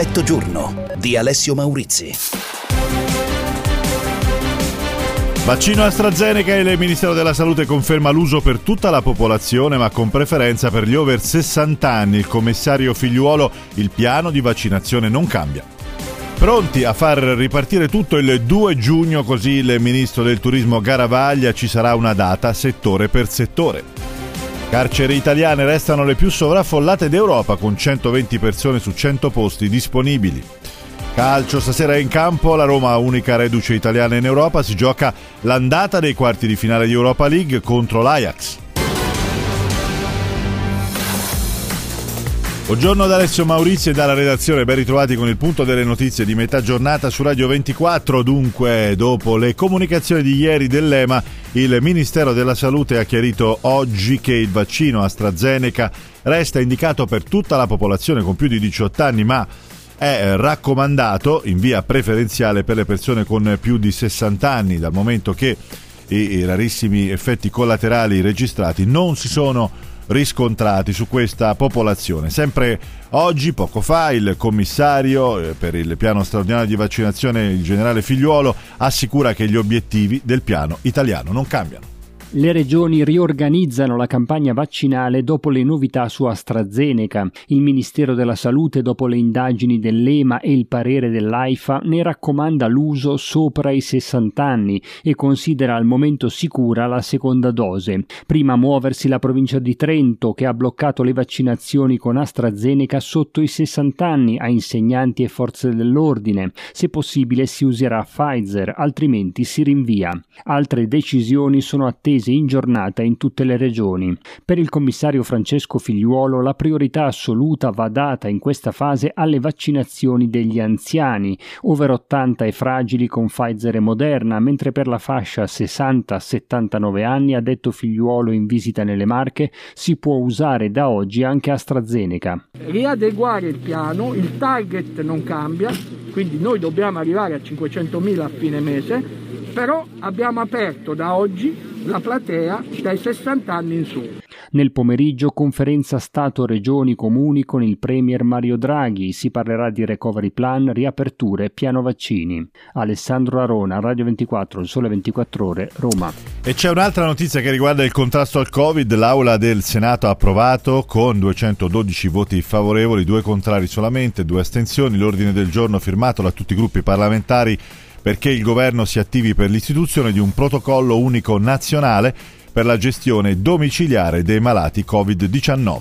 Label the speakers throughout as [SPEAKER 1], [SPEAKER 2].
[SPEAKER 1] Effetto giorno di Alessio Maurizi.
[SPEAKER 2] Vaccino AstraZeneca e il Ministero della Salute conferma l'uso per tutta la popolazione ma con preferenza per gli over 60 anni. Il commissario Figliuolo, il piano di vaccinazione non cambia. Pronti a far ripartire tutto il 2 giugno, così il ministro del turismo Garavaglia ci sarà una data settore per settore. Carceri italiane restano le più sovraffollate d'Europa con 120 persone su 100 posti disponibili. Calcio, stasera in campo la Roma, unica reduce italiana in Europa, si gioca l'andata dei quarti di finale di Europa League contro l'Ajax. Buongiorno da Alessio Maurizio e dalla redazione, ben ritrovati con il punto delle notizie di metà giornata su Radio 24. Dunque, dopo le comunicazioni di ieri dell'EMA, il Ministero della Salute ha chiarito oggi che il vaccino AstraZeneca resta indicato per tutta la popolazione con più di 18 anni, ma è raccomandato in via preferenziale per le persone con più di 60 anni, dal momento che i rarissimi effetti collaterali registrati non si sono riscontrati su questa popolazione. Sempre oggi, poco fa, il commissario eh, per il piano straordinario di vaccinazione, il generale Figliuolo, assicura che gli obiettivi del piano italiano non cambiano.
[SPEAKER 3] Le regioni riorganizzano la campagna vaccinale dopo le novità su AstraZeneca. Il Ministero della Salute, dopo le indagini dell'EMA e il parere dell'AIFA, ne raccomanda l'uso sopra i 60 anni e considera al momento sicura la seconda dose. Prima muoversi la provincia di Trento, che ha bloccato le vaccinazioni con AstraZeneca sotto i 60 anni a insegnanti e forze dell'ordine. Se possibile si userà Pfizer, altrimenti si rinvia. Altre decisioni sono attese attesi in giornata in tutte le regioni. Per il commissario Francesco Figliuolo la priorità assoluta va data in questa fase alle vaccinazioni degli anziani, over 80 e fragili con Pfizer e Moderna, mentre per la fascia 60-79 anni, ha detto Figliuolo in visita nelle Marche, si può usare da oggi anche AstraZeneca.
[SPEAKER 4] Riadeguare il piano, il target non cambia, quindi noi dobbiamo arrivare a 500.000 a fine mese, però abbiamo aperto da oggi la platea dai 60 anni in su.
[SPEAKER 3] Nel pomeriggio conferenza Stato-Regioni Comuni con il Premier Mario Draghi. Si parlerà di recovery plan, riaperture e piano vaccini. Alessandro Arona, Radio 24, il Sole 24 Ore, Roma.
[SPEAKER 2] E c'è un'altra notizia che riguarda il contrasto al Covid. L'Aula del Senato ha approvato con 212 voti favorevoli, due contrari solamente, due astensioni, l'ordine del giorno firmato da tutti i gruppi parlamentari perché il governo si attivi per l'istituzione di un protocollo unico nazionale per la gestione domiciliare dei malati Covid-19.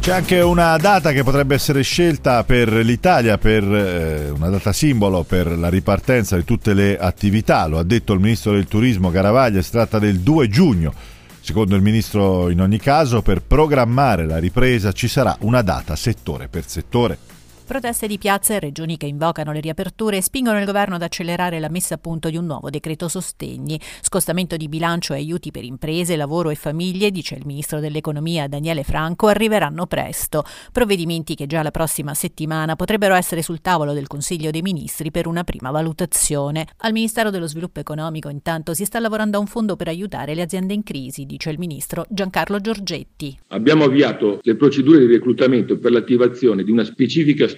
[SPEAKER 2] C'è anche una data che potrebbe essere scelta per l'Italia, per eh, una data simbolo per la ripartenza di tutte le attività, lo ha detto il ministro del turismo Garavaglia, si tratta del 2 giugno. Secondo il ministro in ogni caso per programmare la ripresa ci sarà una data settore per settore.
[SPEAKER 5] Proteste di piazza e regioni che invocano le riaperture spingono il governo ad accelerare la messa a punto di un nuovo decreto sostegni. Scostamento di bilancio e aiuti per imprese, lavoro e famiglie, dice il ministro dell'economia Daniele Franco, arriveranno presto. Provvedimenti che già la prossima settimana potrebbero essere sul tavolo del Consiglio dei Ministri per una prima valutazione. Al Ministero dello Sviluppo Economico intanto si sta lavorando a un fondo per aiutare le aziende in crisi, dice il ministro Giancarlo Giorgetti.
[SPEAKER 6] Abbiamo avviato le procedure di reclutamento per l'attivazione di una specifica struttura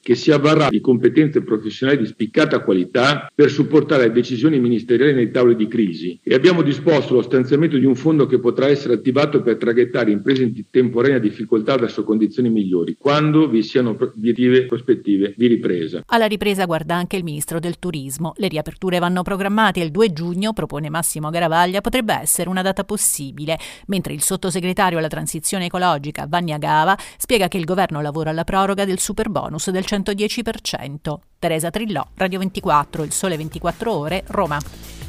[SPEAKER 6] che si avvarrà di competenze professionali di spiccata qualità per supportare decisioni ministeriali nei tavoli di crisi e abbiamo disposto lo stanziamento di un fondo che potrà essere attivato per traghettare imprese in temporanea difficoltà verso condizioni migliori quando vi siano obiettive prospettive di ripresa.
[SPEAKER 5] Alla ripresa guarda anche il ministro del turismo. Le riaperture vanno programmate il 2 giugno, propone Massimo Garavaglia, potrebbe essere una data possibile, mentre il sottosegretario alla transizione ecologica Vannia Gava spiega che il governo lavora alla proroga del super super bonus del 110%. Teresa Trillò, Radio 24, Il Sole 24 Ore, Roma.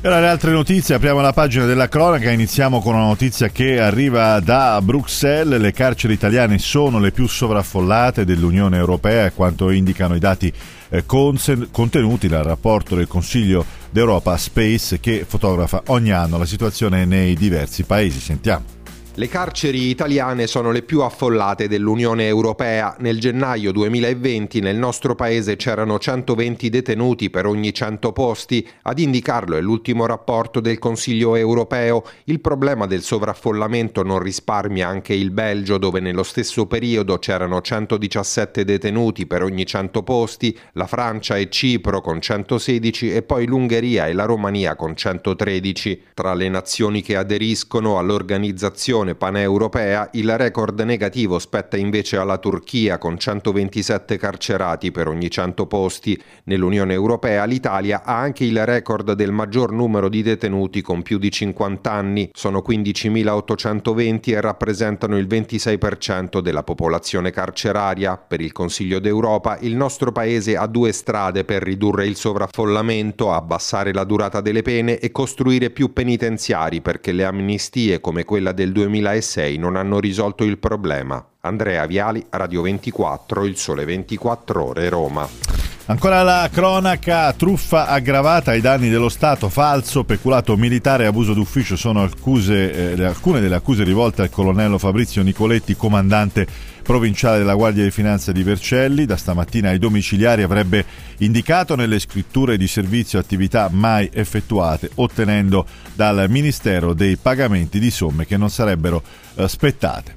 [SPEAKER 2] E ora le altre notizie, apriamo la pagina della cronaca, iniziamo con una notizia che arriva da Bruxelles, le carceri italiane sono le più sovraffollate dell'Unione Europea, quanto indicano i dati eh, contenuti dal rapporto del Consiglio d'Europa Space che fotografa ogni anno la situazione nei diversi paesi. Sentiamo.
[SPEAKER 7] Le carceri italiane sono le più affollate dell'Unione Europea. Nel gennaio 2020 nel nostro paese c'erano 120 detenuti per ogni 100 posti. Ad indicarlo è l'ultimo rapporto del Consiglio Europeo. Il problema del sovraffollamento non risparmia anche il Belgio, dove nello stesso periodo c'erano 117 detenuti per ogni 100 posti, la Francia e Cipro con 116 e poi l'Ungheria e la Romania con 113. Tra le nazioni che aderiscono all'organizzazione Commissione paneuropea il record negativo spetta invece alla Turchia con 127 carcerati per ogni 100 posti. Nell'Unione Europea l'Italia ha anche il record del maggior numero di detenuti con più di 50 anni, sono 15.820 e rappresentano il 26% della popolazione carceraria. Per il Consiglio d'Europa il nostro paese ha due strade per ridurre il sovraffollamento, abbassare la durata delle pene e costruire più penitenziari perché le amnistie come quella del 2000 2006 non hanno risolto il problema. Andrea Viali, Radio 24, Il Sole 24 Ore, Roma.
[SPEAKER 2] Ancora la cronaca, truffa aggravata ai danni dello Stato, falso, peculato militare e abuso d'ufficio sono accuse, eh, alcune delle accuse rivolte al colonnello Fabrizio Nicoletti, comandante provinciale della Guardia di Finanza di Vercelli. Da stamattina ai domiciliari avrebbe indicato nelle scritture di servizio attività mai effettuate, ottenendo dal Ministero dei pagamenti di somme che non sarebbero eh, spettate.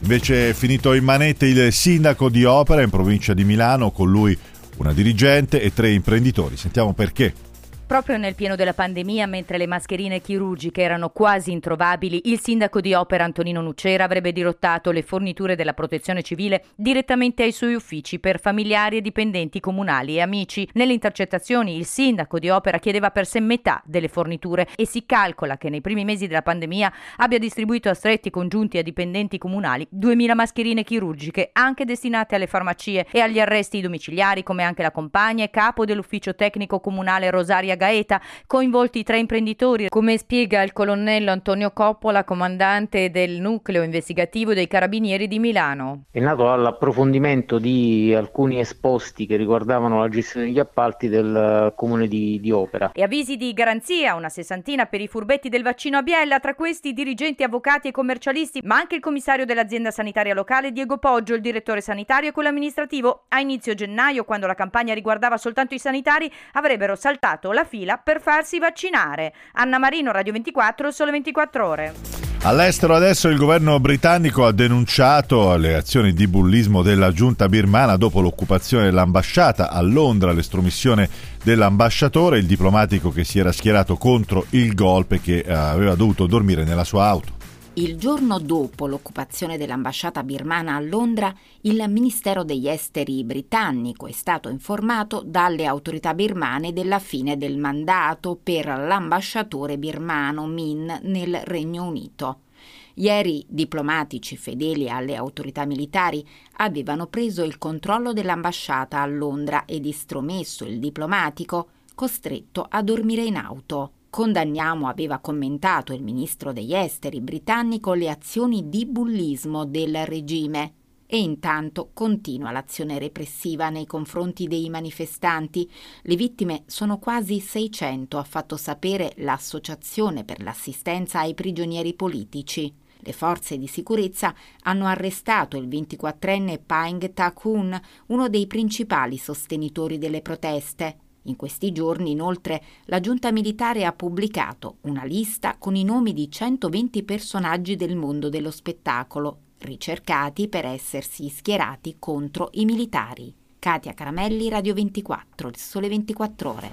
[SPEAKER 2] Invece è finito in manette il sindaco di Opera in provincia di Milano, con lui una dirigente e tre imprenditori. Sentiamo perché.
[SPEAKER 8] Proprio nel pieno della pandemia, mentre le mascherine chirurgiche erano quasi introvabili, il sindaco di Opera Antonino Nucera avrebbe dirottato le forniture della protezione civile direttamente ai suoi uffici per familiari e dipendenti comunali e amici. Nelle intercettazioni il sindaco di Opera chiedeva per sé metà delle forniture e si calcola che nei primi mesi della pandemia abbia distribuito a stretti congiunti a dipendenti comunali 2000 mascherine chirurgiche, anche destinate alle farmacie e agli arresti domiciliari, come anche la compagna e capo dell'ufficio tecnico comunale Rosaria Gaeta, coinvolti tre imprenditori, come spiega il colonnello Antonio Coppola, comandante del nucleo investigativo dei Carabinieri di Milano.
[SPEAKER 9] È nato dall'approfondimento di alcuni esposti che riguardavano la gestione degli appalti del comune di, di Opera.
[SPEAKER 8] E avvisi di garanzia, una sessantina per i furbetti del vaccino a Biella, tra questi dirigenti, avvocati e commercialisti, ma anche il commissario dell'azienda sanitaria locale Diego Poggio, il direttore sanitario e quello amministrativo. A inizio gennaio, quando la campagna riguardava soltanto i sanitari, avrebbero saltato la fila per farsi vaccinare. Anna Marino, Radio 24, sole 24 ore.
[SPEAKER 2] All'estero adesso il governo britannico ha denunciato le azioni di bullismo della giunta birmana dopo l'occupazione dell'ambasciata a Londra, l'estromissione dell'ambasciatore, il diplomatico che si era schierato contro il golpe che eh, aveva dovuto dormire nella sua auto.
[SPEAKER 10] Il giorno dopo l'occupazione dell'ambasciata birmana a Londra, il Ministero degli Esteri britannico è stato informato dalle autorità birmane della fine del mandato per l'ambasciatore birmano Min nel Regno Unito. Ieri diplomatici fedeli alle autorità militari avevano preso il controllo dell'ambasciata a Londra ed istromesso il diplomatico, costretto a dormire in auto. Condanniamo, aveva commentato il ministro degli esteri britannico, le azioni di bullismo del regime. E intanto continua l'azione repressiva nei confronti dei manifestanti. Le vittime sono quasi 600, ha fatto sapere l'Associazione per l'assistenza ai prigionieri politici. Le forze di sicurezza hanno arrestato il 24enne Paing Ta-kun, uno dei principali sostenitori delle proteste. In questi giorni, inoltre, la giunta militare ha pubblicato una lista con i nomi di 120 personaggi del mondo dello spettacolo, ricercati per essersi schierati contro i militari. Katia Caramelli, Radio 24, il sole 24 ore.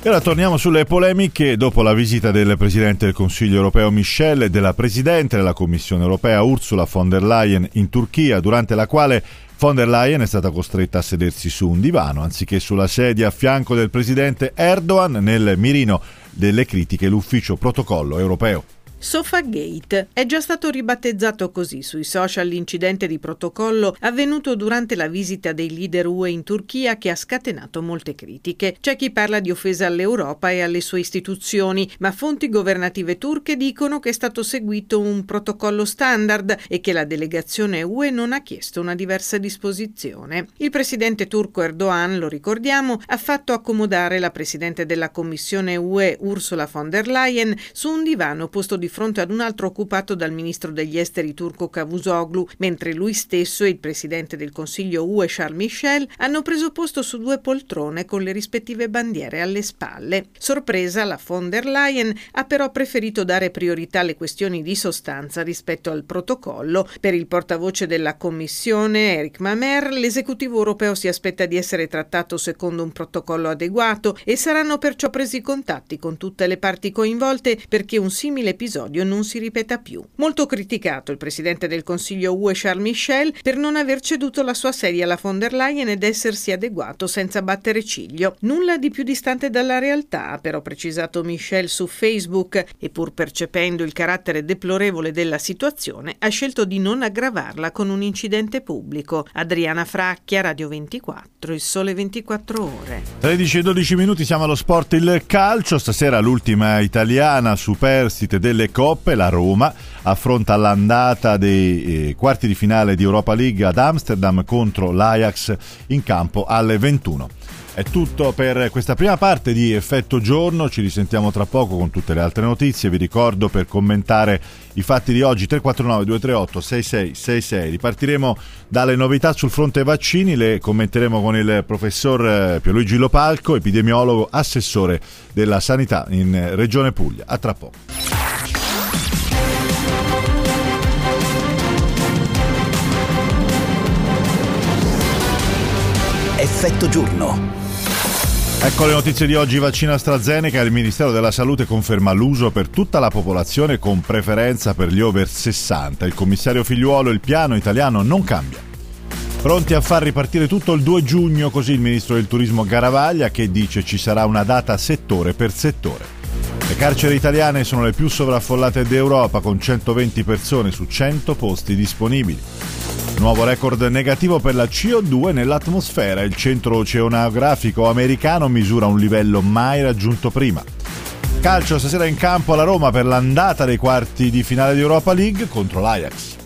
[SPEAKER 2] E ora torniamo sulle polemiche dopo la visita del Presidente del Consiglio europeo Michel e della Presidente della Commissione europea Ursula von der Leyen in Turchia, durante la quale Von der Leyen è stata costretta a sedersi su un divano anziché sulla sedia a fianco del presidente Erdogan nel mirino delle critiche l'ufficio protocollo europeo.
[SPEAKER 11] Sofagate è già stato ribattezzato così sui social l'incidente di protocollo avvenuto durante la visita dei leader UE in Turchia che ha scatenato molte critiche. C'è chi parla di offesa all'Europa e alle sue istituzioni, ma fonti governative turche dicono che è stato seguito un protocollo standard e che la delegazione UE non ha chiesto una diversa disposizione. Il presidente turco Erdogan, lo ricordiamo, ha fatto accomodare la presidente della Commissione UE Ursula von der Leyen su un divano posto di di fronte ad un altro occupato dal ministro degli esteri turco Cavusoglu, mentre lui stesso e il presidente del Consiglio UE Charles Michel hanno preso posto su due poltrone con le rispettive bandiere alle spalle. Sorpresa, la von der Leyen ha però preferito dare priorità alle questioni di sostanza rispetto al protocollo. Per il portavoce della Commissione, Eric Mamer, l'esecutivo europeo si aspetta di essere trattato secondo un protocollo adeguato e saranno perciò presi contatti con tutte le parti coinvolte perché un simile episodio non si ripeta più. Molto criticato il presidente del Consiglio UE Charles Michel per non aver ceduto la sua sedia alla von der Leyen ed essersi adeguato senza battere ciglio. Nulla di più distante dalla realtà, ha però precisato Michel su Facebook e pur percependo il carattere deplorevole della situazione ha scelto di non aggravarla con un incidente pubblico. Adriana Fracchia, Radio 24, il sole 24 ore.
[SPEAKER 2] 13 e 12 minuti siamo allo sport il calcio, stasera l'ultima italiana superstite delle coppe, la Roma affronta l'andata dei eh, quarti di finale di Europa League ad Amsterdam contro l'Ajax in campo alle 21. È tutto per questa prima parte di Effetto Giorno, ci risentiamo tra poco con tutte le altre notizie, vi ricordo per commentare i fatti di oggi 349 238 6666, ripartiremo dalle novità sul fronte vaccini, le commenteremo con il professor eh, Pierluigi Lopalco, epidemiologo, assessore della sanità in Regione Puglia. A tra poco.
[SPEAKER 1] Effetto giorno.
[SPEAKER 2] Ecco le notizie di oggi. Vaccino AstraZeneca. Il Ministero della Salute conferma l'uso per tutta la popolazione con preferenza per gli over 60. Il commissario Figliuolo, il piano italiano non cambia. Pronti a far ripartire tutto il 2 giugno, così il ministro del turismo Garavaglia che dice ci sarà una data settore per settore. Le carceri italiane sono le più sovraffollate d'Europa con 120 persone su 100 posti disponibili. Nuovo record negativo per la CO2 nell'atmosfera. Il centro oceanografico americano misura un livello mai raggiunto prima. Calcio stasera in campo alla Roma per l'andata dei quarti di finale di Europa League contro l'Ajax.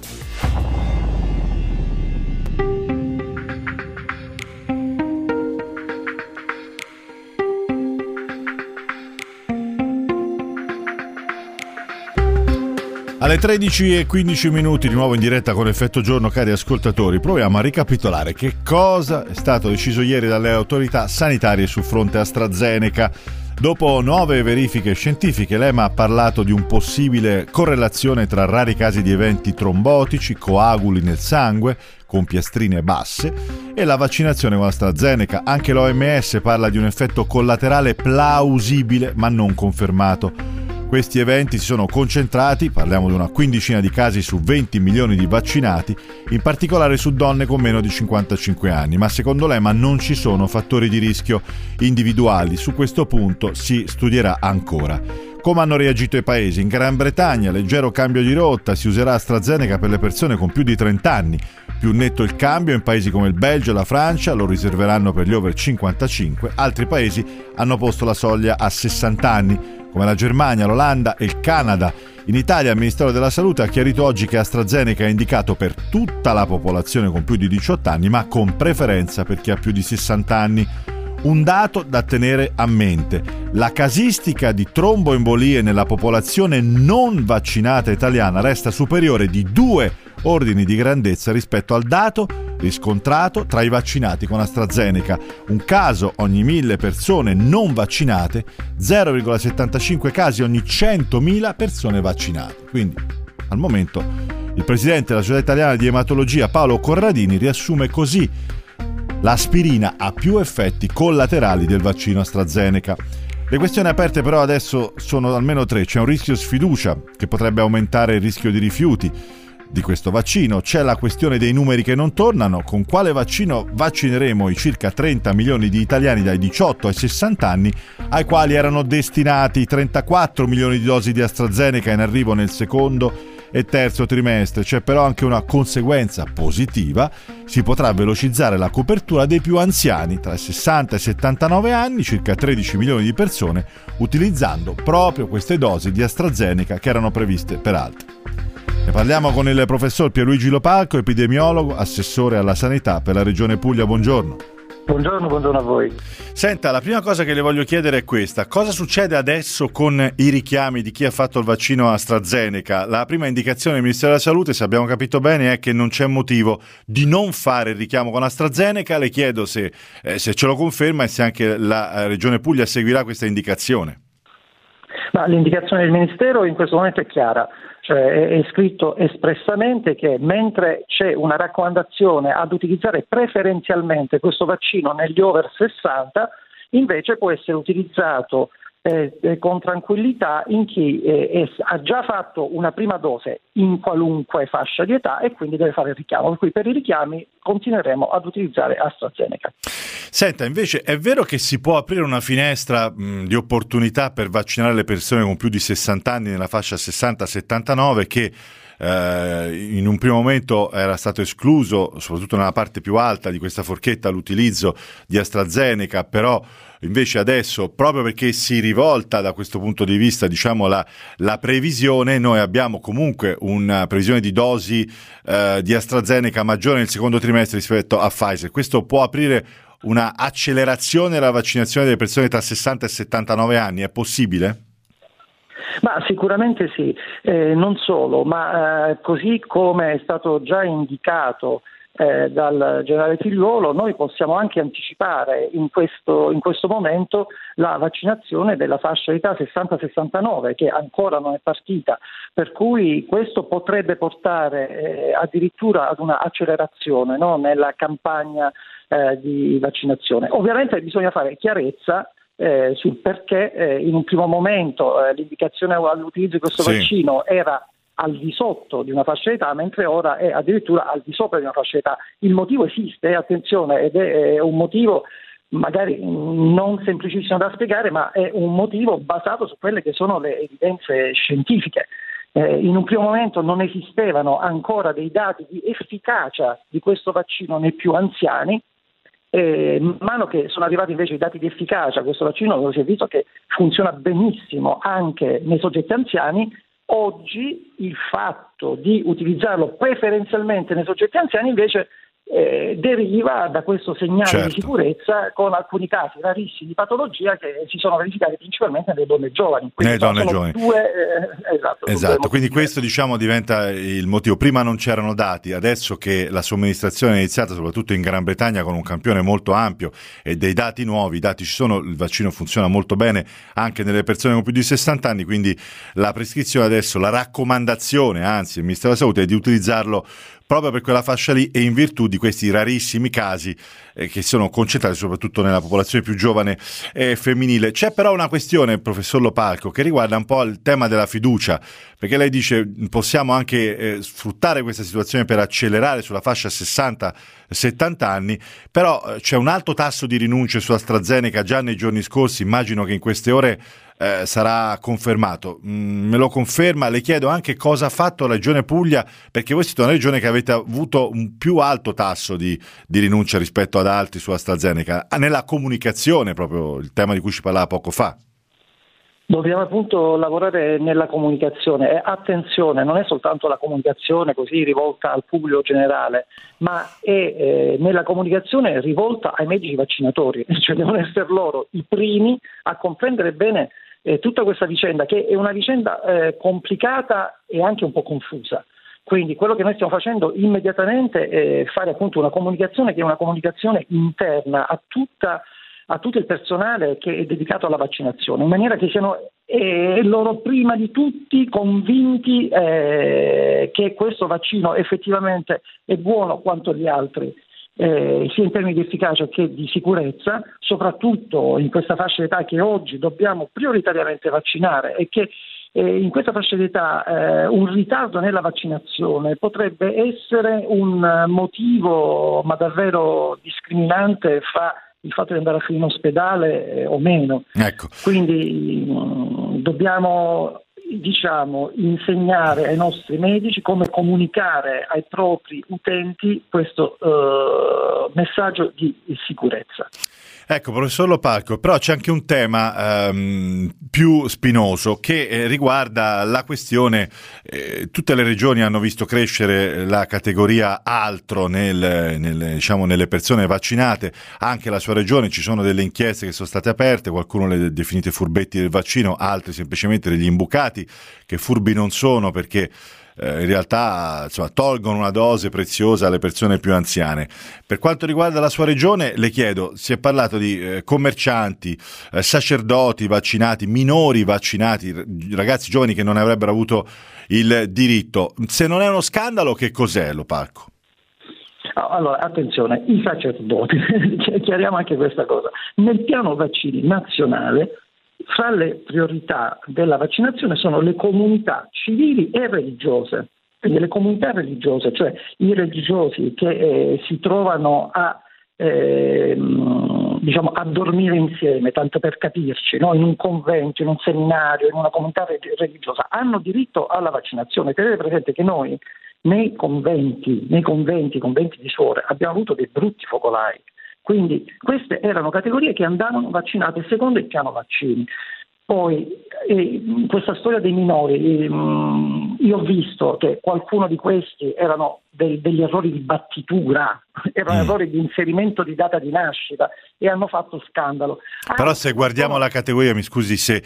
[SPEAKER 2] Alle 13 e 15 minuti di nuovo in diretta con effetto giorno, cari ascoltatori, proviamo a ricapitolare che cosa è stato deciso ieri dalle autorità sanitarie sul fronte AstraZeneca. Dopo nuove verifiche scientifiche, l'EMA ha parlato di un possibile correlazione tra rari casi di eventi trombotici, coaguli nel sangue, con piastrine basse, e la vaccinazione con AstraZeneca. Anche l'OMS parla di un effetto collaterale plausibile ma non confermato. Questi eventi si sono concentrati, parliamo di una quindicina di casi su 20 milioni di vaccinati, in particolare su donne con meno di 55 anni, ma secondo l'EMA non ci sono fattori di rischio individuali, su questo punto si studierà ancora. Come hanno reagito i paesi? In Gran Bretagna, leggero cambio di rotta, si userà AstraZeneca per le persone con più di 30 anni. Più netto il cambio in paesi come il Belgio e la Francia, lo riserveranno per gli over 55. Altri paesi hanno posto la soglia a 60 anni come la Germania, l'Olanda e il Canada. In Italia il Ministero della Salute ha chiarito oggi che AstraZeneca è indicato per tutta la popolazione con più di 18 anni, ma con preferenza per chi ha più di 60 anni. Un dato da tenere a mente. La casistica di tromboembolie nella popolazione non vaccinata italiana resta superiore di due ordini di grandezza rispetto al dato riscontrato tra i vaccinati con AstraZeneca, un caso ogni mille persone non vaccinate, 0,75 casi ogni 100.000 persone vaccinate. Quindi, al momento, il presidente della Società Italiana di Ematologia Paolo Corradini riassume così l'aspirina ha più effetti collaterali del vaccino AstraZeneca. Le questioni aperte però adesso sono almeno tre. C'è un rischio sfiducia che potrebbe aumentare il rischio di rifiuti di questo vaccino. C'è la questione dei numeri che non tornano, con quale vaccino vaccineremo i circa 30 milioni di italiani dai 18 ai 60 anni ai quali erano destinati 34 milioni di dosi di AstraZeneca in arrivo nel secondo e terzo trimestre. C'è però anche una conseguenza positiva, si potrà velocizzare la copertura dei più anziani, tra i 60 e i 79 anni, circa 13 milioni di persone, utilizzando proprio queste dosi di AstraZeneca che erano previste per altri. Ne parliamo con il professor Pierluigi Lopalco, epidemiologo, assessore alla sanità per la Regione Puglia. Buongiorno.
[SPEAKER 12] Buongiorno, buongiorno a voi.
[SPEAKER 2] Senta, la prima cosa che le voglio chiedere è questa. Cosa succede adesso con i richiami di chi ha fatto il vaccino AstraZeneca? La prima indicazione del Ministero della Salute, se abbiamo capito bene, è che non c'è motivo di non fare il richiamo con AstraZeneca. Le chiedo se, eh, se ce lo conferma e se anche la eh, Regione Puglia seguirà questa indicazione.
[SPEAKER 12] Ma l'indicazione del Ministero in questo momento è chiara. Cioè è scritto espressamente che mentre c'è una raccomandazione ad utilizzare preferenzialmente questo vaccino negli over 60, invece può essere utilizzato eh, eh, con tranquillità in chi eh, ha già fatto una prima dose in qualunque fascia di età e quindi deve fare il richiamo. Per cui per i richiami continueremo ad utilizzare AstraZeneca.
[SPEAKER 2] Senta, invece è vero che si può aprire una finestra mh, di opportunità per vaccinare le persone con più di 60 anni nella fascia 60-79 che eh, in un primo momento era stato escluso, soprattutto nella parte più alta di questa forchetta, l'utilizzo di AstraZeneca, però invece adesso, proprio perché si rivolta da questo punto di vista, diciamo, la, la previsione, noi abbiamo comunque una previsione di dosi eh, di AstraZeneca maggiore nel secondo trimestre rispetto a Pfizer. Questo può aprire una accelerazione della vaccinazione delle persone tra 60 e 79 anni, è possibile?
[SPEAKER 12] Ma sicuramente sì, eh, non solo, ma eh, così come è stato già indicato eh, dal generale Figliuolo, noi possiamo anche anticipare in questo, in questo, momento la vaccinazione della fascia età 60-69 che ancora non è partita, per cui questo potrebbe portare eh, addirittura ad una accelerazione no, nella campagna eh, di vaccinazione. Ovviamente bisogna fare chiarezza eh, sul perché eh, in un primo momento eh, l'indicazione all'utilizzo di questo sì. vaccino era al di sotto di una fascia d'età, mentre ora è addirittura al di sopra di una fascia d'età. Il motivo esiste, attenzione, ed è un motivo magari non semplicissimo da spiegare, ma è un motivo basato su quelle che sono le evidenze scientifiche. Eh, in un primo momento non esistevano ancora dei dati di efficacia di questo vaccino nei più anziani, eh, man mano che sono arrivati invece i dati di efficacia, questo vaccino si è visto che funziona benissimo anche nei soggetti anziani, oggi il fatto di utilizzarlo preferenzialmente nei soggetti anziani invece eh, deriva da questo segnale certo. di sicurezza con alcuni casi rarissimi di patologia che si sono verificati principalmente nelle donne giovani.
[SPEAKER 2] Quindi nelle donne giovani.
[SPEAKER 12] Due, eh, esatto,
[SPEAKER 2] esatto. quindi questo diciamo diventa il motivo. Prima non c'erano dati, adesso che la somministrazione è iniziata soprattutto in Gran Bretagna con un campione molto ampio e dei dati nuovi, i dati ci sono, il vaccino funziona molto bene anche nelle persone con più di 60 anni, quindi la prescrizione adesso, la raccomandazione, anzi il Ministero della Salute è di utilizzarlo proprio per quella fascia lì e in virtù di questi rarissimi casi eh, che sono concentrati soprattutto nella popolazione più giovane e femminile. C'è però una questione, professor Lopalco, che riguarda un po' il tema della fiducia, perché lei dice possiamo anche eh, sfruttare questa situazione per accelerare sulla fascia 60-70 anni, però eh, c'è un alto tasso di rinunce su AstraZeneca già nei giorni scorsi, immagino che in queste ore eh, sarà confermato. Mm, me lo conferma, le chiedo anche cosa ha fatto la Regione Puglia, perché voi siete una regione che avete avuto un più alto tasso di, di rinuncia rispetto ad altri su AstraZeneca, ah, nella comunicazione proprio, il tema di cui ci parlava poco fa.
[SPEAKER 12] Dobbiamo appunto lavorare nella comunicazione e attenzione, non è soltanto la comunicazione così rivolta al pubblico generale, ma è eh, nella comunicazione rivolta ai medici vaccinatori, cioè devono essere loro i primi a comprendere bene eh, tutta questa vicenda, che è una vicenda eh, complicata e anche un po' confusa. Quindi quello che noi stiamo facendo immediatamente è fare appunto una comunicazione che è una comunicazione interna a, tutta, a tutto il personale che è dedicato alla vaccinazione, in maniera che siano eh, loro prima di tutti convinti eh, che questo vaccino effettivamente è buono quanto gli altri eh, sia in termini di efficacia che di sicurezza, soprattutto in questa fascia d'età che oggi dobbiamo prioritariamente vaccinare e che eh, in questa fascia d'età eh, un ritardo nella vaccinazione potrebbe essere un motivo ma davvero discriminante fra il fatto di andare a finire in ospedale eh, o meno.
[SPEAKER 2] Ecco.
[SPEAKER 12] Quindi mh, mm, dobbiamo diciamo, insegnare ai nostri medici come comunicare ai propri utenti questo uh, messaggio di sicurezza.
[SPEAKER 2] Ecco, professor Lopalco, però c'è anche un tema ehm, più spinoso che eh, riguarda la questione, eh, tutte le regioni hanno visto crescere la categoria altro nel, nel, diciamo, nelle persone vaccinate, anche la sua regione ci sono delle inchieste che sono state aperte, qualcuno le definite furbetti del vaccino, altri semplicemente degli imbucati, che furbi non sono perché eh, in realtà insomma, tolgono una dose preziosa alle persone più anziane. Per quanto riguarda la sua regione, le chiedo, si è parlato di eh, commercianti, eh, sacerdoti vaccinati, minori vaccinati, ragazzi giovani che non avrebbero avuto il diritto. Se non è uno scandalo, che cos'è Lopalco?
[SPEAKER 12] Allora, attenzione, i sacerdoti, chiariamo anche questa cosa. Nel piano vaccini nazionale fra le priorità della vaccinazione sono le comunità civili e religiose. Quindi le comunità religiose, cioè i religiosi che eh, si trovano a, eh, diciamo, a, dormire insieme, tanto per capirci, no? in un convento, in un seminario, in una comunità religiosa, hanno diritto alla vaccinazione. Tenete presente che noi nei conventi, nei conventi, conventi di suore, abbiamo avuto dei brutti focolai quindi queste erano categorie che andavano vaccinate secondo il piano vaccini. Poi eh, questa storia dei minori, eh, io ho visto che qualcuno di questi erano dei, degli errori di battitura, erano mm. errori di inserimento di data di nascita e hanno fatto scandalo.
[SPEAKER 2] Però ah, se guardiamo la categoria, mi scusi se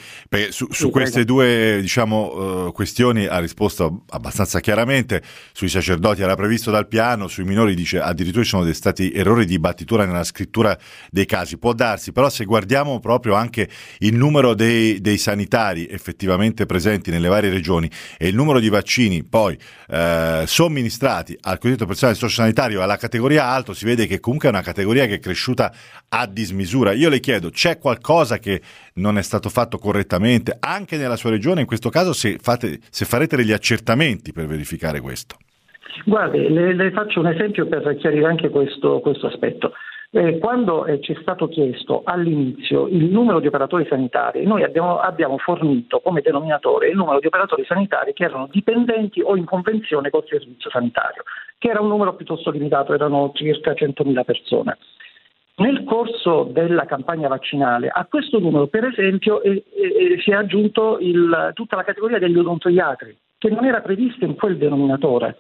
[SPEAKER 2] su, su sì, queste prego. due diciamo, uh, questioni ha risposto abbastanza chiaramente, sui sacerdoti era previsto dal piano, sui minori dice addirittura ci sono stati errori di battitura nella scrittura dei casi, può darsi, però se guardiamo proprio anche il numero dei, dei sanitari effettivamente presenti nelle varie regioni e il numero di vaccini poi uh, somministrati al cosiddetto personale sociosanitario alla categoria alto, si vede che comunque è una categoria che è cresciuta a dismisura. Io le chiedo, c'è qualcosa che non è stato fatto correttamente anche nella sua regione? In questo caso, se, fate, se farete degli accertamenti per verificare questo.
[SPEAKER 12] Guardi, le, le, faccio un esempio per chiarire anche questo, questo aspetto. Eh, quando eh, ci è stato chiesto all'inizio il numero di operatori sanitari, noi abbiamo, abbiamo, fornito come denominatore il numero di operatori sanitari che erano dipendenti o in convenzione col servizio sanitario, che era un numero piuttosto limitato, erano circa 100.000 persone. Nel corso della campagna vaccinale a questo numero, per esempio, eh, si è aggiunto il, tutta la categoria degli odontoiatri, che non era prevista in quel denominatore.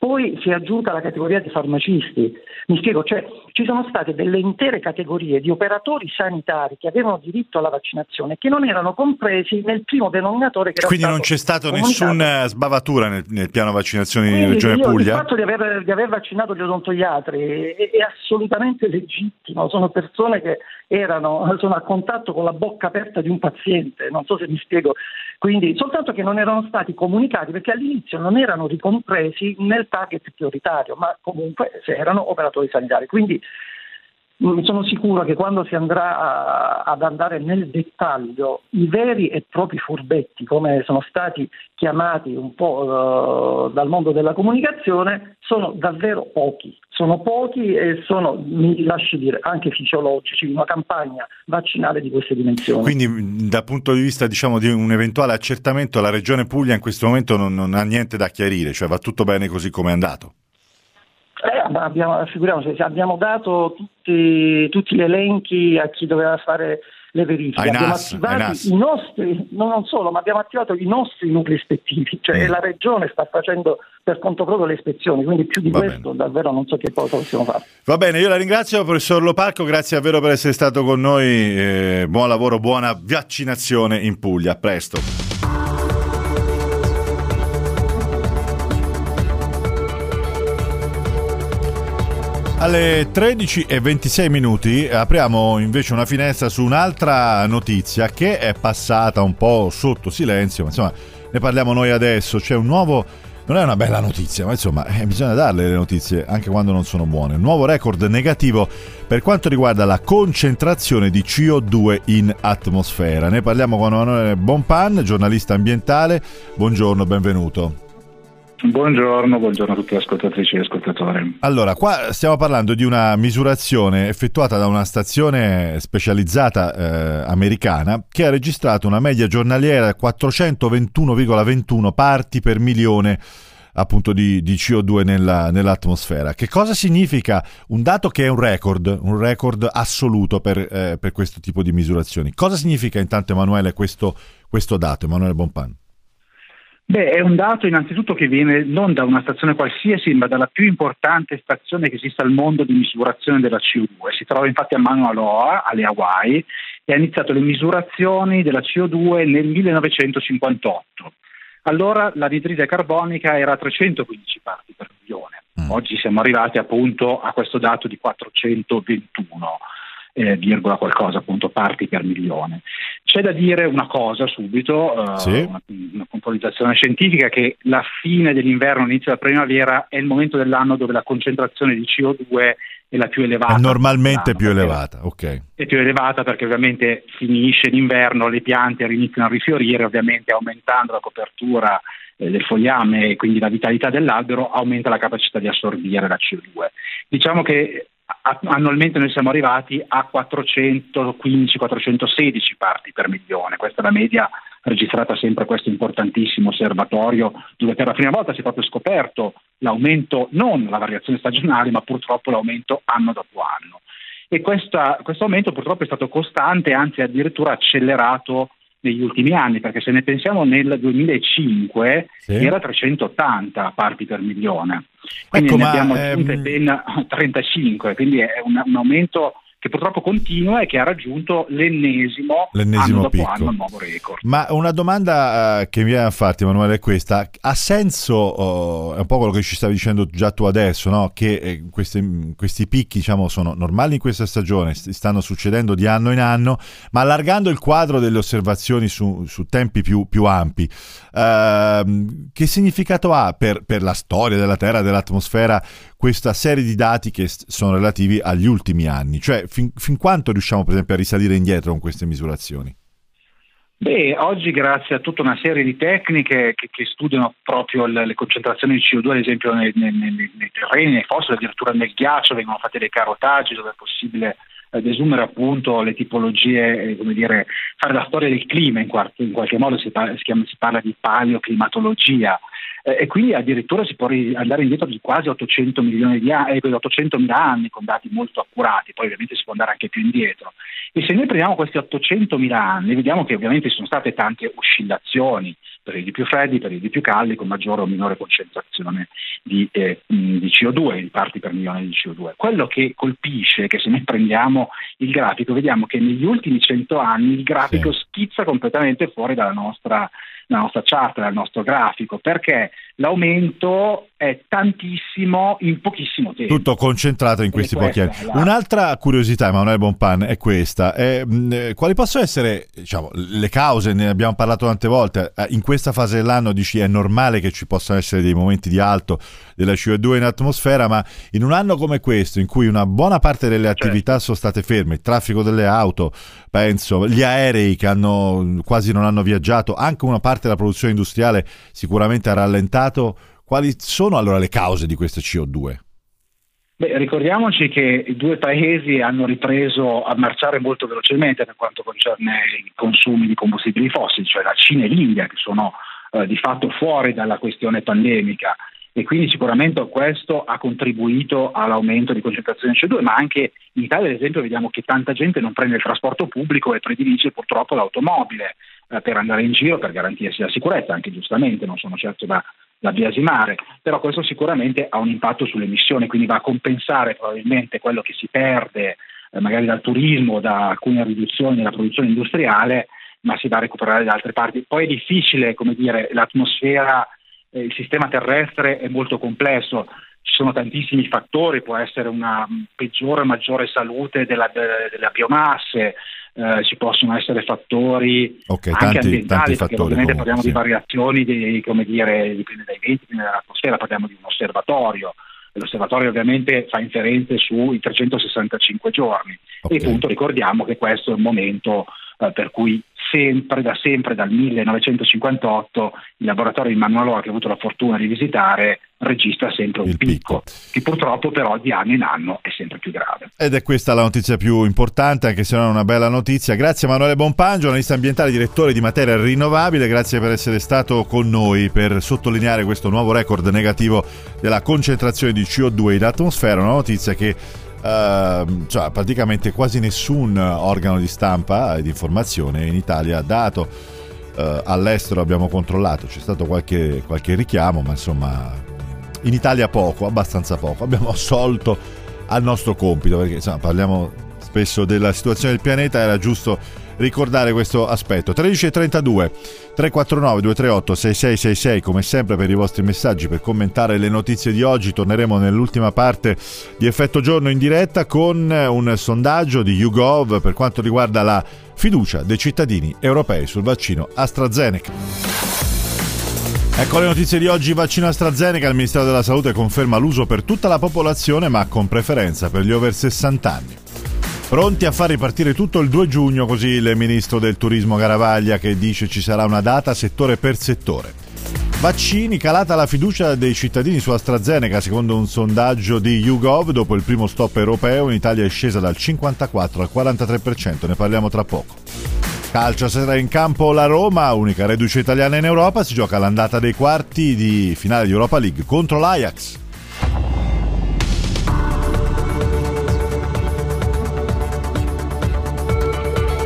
[SPEAKER 12] Poi si è aggiunta la categoria di farmacisti. Mi spiego, cioè ci sono state delle intere categorie di operatori sanitari che avevano diritto alla vaccinazione che non erano compresi nel primo denominatore che era
[SPEAKER 2] Quindi non c'è stato nessuna sbavatura nel, nel, piano vaccinazione in Regione io, Puglia?
[SPEAKER 12] Il fatto di aver, di aver, vaccinato gli odontoiatri è, è assolutamente legittimo, sono persone che erano, sono a contatto con la bocca aperta di un paziente, non so se mi spiego. Quindi, soltanto che non erano stati comunicati perché all'inizio non erano ricompresi nel target prioritario, ma comunque erano operatori sanitari. Quindi sono sicuro che quando si andrà ad andare nel dettaglio, i veri e propri furbetti, come sono stati chiamati un po' uh, dal mondo della comunicazione, sono davvero pochi. Sono pochi e sono, mi lasci dire, anche fisiologici, una campagna vaccinale di queste dimensioni.
[SPEAKER 2] Quindi dal punto di vista diciamo, di un eventuale accertamento, la Regione Puglia in questo momento non, non ha niente da chiarire, cioè va tutto bene così come è andato?
[SPEAKER 12] Eh, abbiamo, figuriamoci, abbiamo dato tutti, tutti, gli elenchi a chi doveva fare le verifiche. Abbiamo NAS, attivato i nostri, no, non solo, ma abbiamo attivato i nostri nuclei ispettivi, cioè mm. la regione sta facendo per conto proprio le ispezioni, quindi più di Va questo bene. davvero non so che cosa possiamo fare.
[SPEAKER 2] Va bene, io la ringrazio professor Lopalco, grazie davvero per essere stato con noi, eh, buon lavoro, buona vaccinazione in Puglia, a presto. Alle 13 e 26 minuti apriamo invece una finestra su un'altra notizia che è passata un po' sotto silenzio, ma insomma ne parliamo noi adesso. C'è un nuovo non è una bella notizia, ma insomma eh, bisogna darle le notizie anche quando non sono buone. Un nuovo record negativo per quanto riguarda la concentrazione di CO2 in atmosfera. Ne parliamo con Emanuele Bonpan, giornalista ambientale. Buongiorno, benvenuto.
[SPEAKER 13] Buongiorno, buongiorno a tutti gli ascoltatrici e ascoltatori.
[SPEAKER 2] Allora, qua stiamo parlando di una misurazione effettuata da una stazione specializzata eh, americana che ha registrato una media giornaliera di 421,21 parti per milione appunto di, di CO2 nella, nell'atmosfera. Che cosa significa un dato che è un record, un record assoluto per, eh, per questo tipo di misurazioni? Cosa significa intanto Emanuele questo, questo dato, Emanuele Bonpan?
[SPEAKER 13] Beh, è un dato innanzitutto che viene non da una stazione qualsiasi, ma dalla più importante stazione che esiste al mondo di misurazione della CO2. Si trova infatti a Mauna Loa, alle Hawaii, e ha iniziato le misurazioni della CO2 nel 1958. Allora l'anidride carbonica era a 315 parti per milione. Mm. Oggi siamo arrivati appunto a questo dato di 421 eh, virgola qualcosa appunto parti per milione. C'è da dire una cosa subito, eh, sì. una, una puntualizzazione scientifica, che la fine dell'inverno, l'inizio della primavera è il momento dell'anno dove la concentrazione di CO2 è la più elevata.
[SPEAKER 2] È normalmente più elevata, ok.
[SPEAKER 13] È più elevata perché ovviamente finisce l'inverno, le piante iniziano a rifiorire, ovviamente aumentando la copertura eh, del fogliame e quindi la vitalità dell'albero aumenta la capacità di assorbire la CO2. Diciamo che annualmente noi siamo arrivati a 415-416 parti per milione, questa è la media registrata sempre a questo importantissimo osservatorio dove per la prima volta si è proprio scoperto l'aumento, non la variazione stagionale, ma purtroppo l'aumento anno dopo anno. E questa, questo aumento purtroppo è stato costante, anzi addirittura accelerato negli ultimi anni, perché se ne pensiamo nel 2005 sì. era 380 parti per milione, quindi ecco, ne abbiamo aggiunte ehm... ben 35, quindi è un, un aumento che purtroppo continua e che ha raggiunto l'ennesimo, l'ennesimo anno picco. Anno, nuovo record.
[SPEAKER 2] Ma una domanda uh, che mi viene a farti Emanuele è questa, ha senso, uh, è un po' quello che ci stavi dicendo già tu adesso, no? che eh, questi, questi picchi diciamo, sono normali in questa stagione, stanno succedendo di anno in anno, ma allargando il quadro delle osservazioni su, su tempi più, più ampi, uh, che significato ha per, per la storia della Terra, dell'atmosfera, questa serie di dati che sono relativi agli ultimi anni? Cioè, fin, fin quanto riusciamo, per esempio, a risalire indietro con queste misurazioni?
[SPEAKER 13] Beh, oggi grazie a tutta una serie di tecniche che, che studiano proprio le, le, concentrazioni di CO2, ad esempio nei, nei, nei, terreni, nei fossili, addirittura nel ghiaccio, vengono fatti dei carotaggi dove è possibile eh, desumere appunto le tipologie, eh, come dire, fare la storia del clima in, qualche, in qualche modo, si parla, si, chiama, si parla di paleoclimatologia eh, e quindi addirittura si può andare indietro di quasi 800 milioni di anni, eh, 800 mila anni con dati molto accurati, poi ovviamente si può andare anche più indietro. E se noi prendiamo questi 800 mila anni, vediamo che ovviamente sono state tante oscillazioni, periodi più freddi, periodi più caldi, con maggiore o minore concentrazione di, eh, di CO2, di parti per milione di CO2. Quello che colpisce è che se noi prendiamo il grafico, vediamo che negli ultimi 100 anni il grafico sì. schizza completamente fuori dalla nostra nella nostra chart, nel nostro grafico, perché l'aumento è tantissimo in pochissimo tempo.
[SPEAKER 2] Tutto concentrato in questi pochi anni. La... Un'altra curiosità, Emanuele Bonpan, è questa. È, mh, eh, quali possono essere diciamo, le cause? Ne abbiamo parlato tante volte. Eh, in questa fase dell'anno dici è normale che ci possano essere dei momenti di alto della CO2 in atmosfera, ma in un anno come questo, in cui una buona parte delle certo. attività certo. sono state ferme, il traffico delle auto, penso, gli aerei che hanno, quasi non hanno viaggiato, anche una parte della produzione industriale sicuramente ha rallentato, quali sono allora le cause di questo CO2?
[SPEAKER 13] Beh, ricordiamoci che i due paesi hanno ripreso a marciare molto velocemente per quanto concerne i consumi di combustibili fossili, cioè la Cina e l'India che sono eh, di fatto fuori dalla questione pandemica e quindi sicuramente questo ha contribuito all'aumento di concentrazione di CO2, ma anche in Italia ad esempio vediamo che tanta gente non prende il trasporto pubblico e predilige purtroppo l'automobile eh, per andare in giro per garantirsi la sicurezza, anche giustamente, non sono certo da, da biasimare, però questo sicuramente ha un impatto sulle emissioni, quindi va a compensare probabilmente quello che si perde eh, magari dal turismo, da alcune riduzioni nella produzione industriale, ma si va a recuperare da altre parti. Poi è difficile, come dire, l'atmosfera, eh, il sistema terrestre è molto complesso, ci sono tantissimi fattori, può essere una peggiore o maggiore salute della, de, delle biomasse, eh, ci possono essere fattori okay, anche tanti, ambientali, tanti perché ovviamente comunque, parliamo sì. di variazioni, di, come dire, dipende dai venti, dipende dall'atmosfera, parliamo di un osservatorio. L'osservatorio ovviamente fa inferenze sui 365 giorni okay. e appunto ricordiamo che questo è il momento eh, per cui sempre, da sempre, dal 1958, il laboratorio di Manualora che ho avuto la fortuna di visitare registra sempre un
[SPEAKER 2] Il
[SPEAKER 13] picco, che purtroppo però di anno in anno è sempre più grave.
[SPEAKER 2] Ed è questa la notizia più importante, anche se non è una bella notizia. Grazie Emanuele Bonpangio, analista ambientale, direttore di materia rinnovabile, grazie per essere stato con noi per sottolineare questo nuovo record negativo della concentrazione di CO2 in atmosfera, una notizia che Uh, cioè, praticamente quasi nessun organo di stampa e di informazione in Italia ha dato. Uh, all'estero abbiamo controllato, c'è stato qualche, qualche richiamo, ma insomma in Italia poco, abbastanza poco. Abbiamo assolto al nostro compito perché insomma, parliamo spesso della situazione del pianeta, era giusto ricordare questo aspetto. 13.32 349 238 6666 come sempre per i vostri messaggi per commentare le notizie di oggi torneremo nell'ultima parte di effetto giorno in diretta con un sondaggio di YouGov per quanto riguarda la fiducia dei cittadini europei sul vaccino AstraZeneca. Ecco le notizie di oggi, vaccino AstraZeneca, il Ministero della Salute conferma l'uso per tutta la popolazione ma con preferenza per gli over 60 anni. Pronti a far ripartire tutto il 2 giugno, così il ministro del turismo Garavaglia che dice ci sarà una data settore per settore. Vaccini, calata la fiducia dei cittadini su AstraZeneca secondo un sondaggio di YouGov dopo il primo stop europeo in Italia è scesa dal 54 al 43%, ne parliamo tra poco. Calcio sarà in campo la Roma, unica reduce italiana in Europa, si gioca l'andata dei quarti di finale di Europa League contro l'Ajax.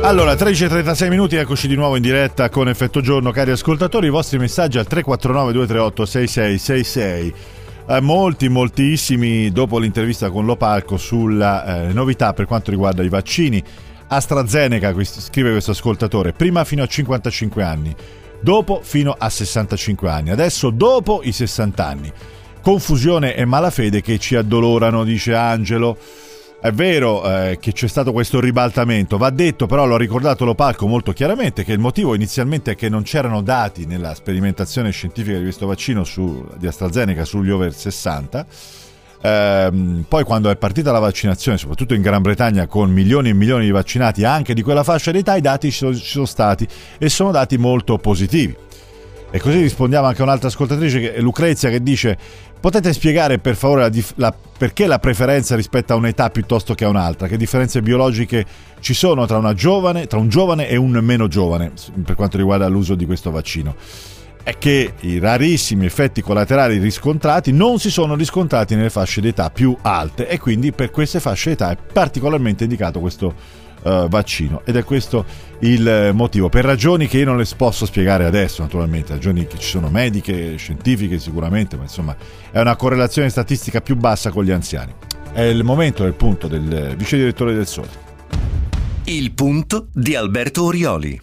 [SPEAKER 2] Allora, 13.36 minuti, eccoci di nuovo in diretta con Effetto Giorno, cari ascoltatori, i vostri messaggi al 349 238 6666. Eh, molti, moltissimi dopo l'intervista con Lopalco sulla eh, novità per quanto riguarda i vaccini. AstraZeneca, scrive questo ascoltatore, prima fino a 55 anni, dopo fino a 65 anni, adesso dopo i 60 anni. Confusione e malafede che ci addolorano, dice Angelo. È vero eh, che c'è stato questo ribaltamento, va detto però, l'ho ricordato Lopalco molto chiaramente, che il motivo inizialmente è che non c'erano dati nella sperimentazione scientifica di questo vaccino su, di AstraZeneca sugli over 60. Ehm, poi quando è partita la vaccinazione, soprattutto in Gran Bretagna con milioni e milioni di vaccinati anche di quella fascia d'età, i dati ci sono, ci sono stati e sono dati molto positivi. E così rispondiamo anche a un'altra ascoltatrice, che Lucrezia, che dice: Potete spiegare per favore la dif- la, perché la preferenza rispetto a un'età piuttosto che a un'altra? Che differenze biologiche ci sono tra, giovane, tra un giovane e un meno giovane per quanto riguarda l'uso di questo vaccino? È che i rarissimi effetti collaterali riscontrati non si sono riscontrati nelle fasce d'età più alte e quindi per queste fasce d'età è particolarmente indicato questo uh, vaccino. Ed è questo il motivo. Per ragioni che io non le posso spiegare adesso naturalmente. Ragioni che ci sono mediche scientifiche sicuramente ma insomma è una correlazione statistica più bassa con gli anziani. È il momento del punto del vice direttore del Sole.
[SPEAKER 1] Il punto di Alberto Orioli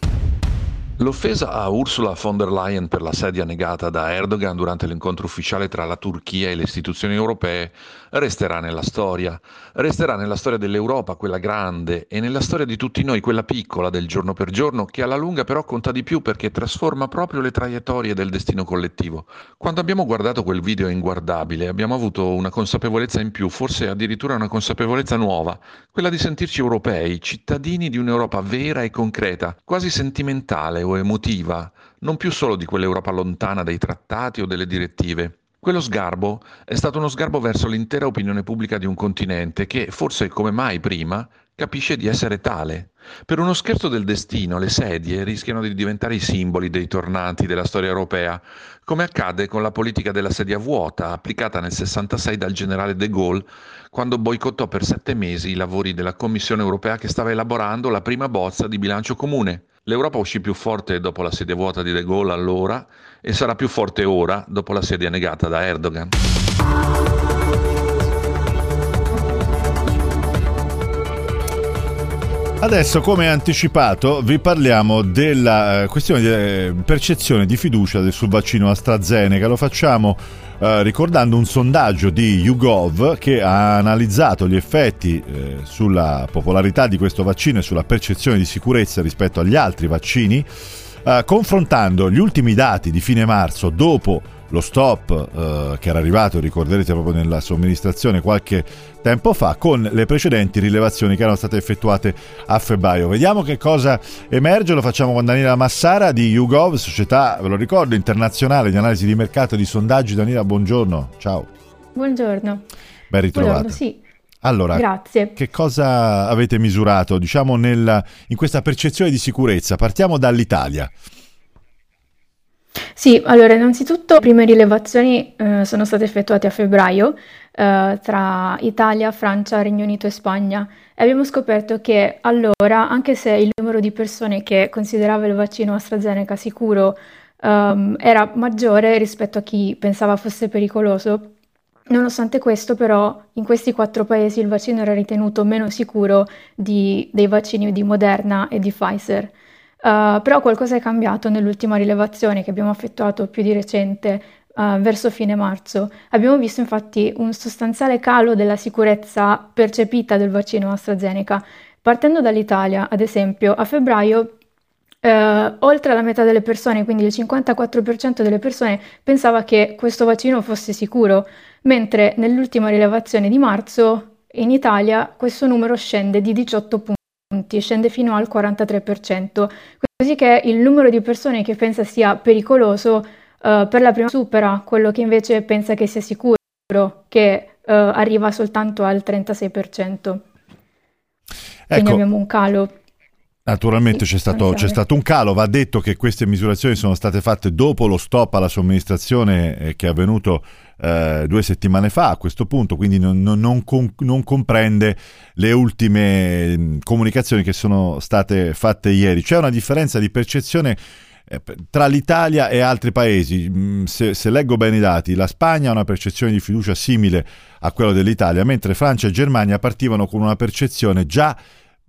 [SPEAKER 14] L'offesa a Ursula von der Leyen per la sedia negata da Erdogan durante l'incontro ufficiale tra la Turchia e le istituzioni europee resterà nella storia. Resterà nella storia dell'Europa, quella grande, e nella storia di tutti noi, quella piccola del giorno per giorno, che alla lunga però conta di più perché trasforma proprio le traiettorie del destino collettivo. Quando abbiamo guardato quel video inguardabile abbiamo avuto una consapevolezza in più, forse addirittura una consapevolezza nuova, quella di sentirci europei, cittadini di un'Europa vera e concreta, quasi sentimentale emotiva, non più solo di quell'Europa lontana dai trattati o delle direttive. Quello sgarbo è stato uno sgarbo verso l'intera opinione pubblica di un continente che, forse come mai prima, capisce di essere tale. Per uno scherzo del destino, le sedie rischiano di diventare i simboli dei tornanti della storia europea, come accade con la politica della sedia vuota applicata nel 66 dal generale de Gaulle quando boicottò per sette mesi i lavori della Commissione europea che stava elaborando la prima bozza di bilancio comune. L'Europa uscì più forte dopo la sedia vuota di De Gaulle allora e sarà più forte ora dopo la sedia negata da Erdogan.
[SPEAKER 2] Adesso, come anticipato, vi parliamo della questione di eh, percezione di fiducia sul vaccino AstraZeneca. Lo facciamo eh, ricordando un sondaggio di YouGov che ha analizzato gli effetti eh, sulla popolarità di questo vaccino e sulla percezione di sicurezza rispetto agli altri vaccini, eh, confrontando gli ultimi dati di fine marzo dopo lo stop eh, che era arrivato, ricorderete proprio nella somministrazione qualche tempo fa, con le precedenti rilevazioni che erano state effettuate a febbraio. Vediamo che cosa emerge, lo facciamo con Daniela Massara di YouGov, società, ve lo ricordo, internazionale di analisi di mercato e di sondaggi. Daniela, buongiorno, ciao.
[SPEAKER 15] Buongiorno.
[SPEAKER 2] Ben.
[SPEAKER 15] Buongiorno, sì.
[SPEAKER 2] Allora,
[SPEAKER 15] Grazie.
[SPEAKER 2] che cosa avete misurato, diciamo, nel, in questa percezione di sicurezza? Partiamo dall'Italia.
[SPEAKER 15] Sì, allora innanzitutto le prime rilevazioni eh, sono state effettuate a febbraio eh, tra Italia, Francia, Regno Unito e Spagna e abbiamo scoperto che allora, anche se il numero di persone che considerava il vaccino AstraZeneca sicuro ehm, era maggiore rispetto a chi pensava fosse pericoloso, Nonostante questo, però, in questi quattro paesi il vaccino era ritenuto meno sicuro di, dei vaccini di Moderna e di Pfizer. Uh, però qualcosa è cambiato nell'ultima rilevazione che abbiamo effettuato più di recente, uh, verso fine marzo. Abbiamo visto infatti un sostanziale calo della sicurezza percepita del vaccino AstraZeneca. Partendo dall'Italia, ad esempio, a febbraio Uh, oltre la metà delle persone, quindi il 54% delle persone, pensava che questo vaccino fosse sicuro, mentre nell'ultima rilevazione di marzo in Italia questo numero scende di 18 punti, scende fino al 43%, così che il numero di persone che pensa sia pericoloso uh, per la prima supera quello che invece pensa che sia sicuro, che uh, arriva soltanto al 36%. Ecco. Quindi abbiamo un calo
[SPEAKER 2] Naturalmente c'è, stato, c'è, stato, un calo, va detto che queste misurazioni sono state fatte dopo lo stop alla somministrazione eh, che è avvenuto eh, due settimane fa a questo punto, quindi non, non, non, non, comprende le ultime mm, comunicazioni che sono state fatte ieri. C'è una differenza di percezione eh, tra l'Italia e altri paesi. Mm, se, se leggo bene i dati, la Spagna ha una percezione di fiducia simile a quella dell'Italia, mentre Francia e Germania partivano con una percezione già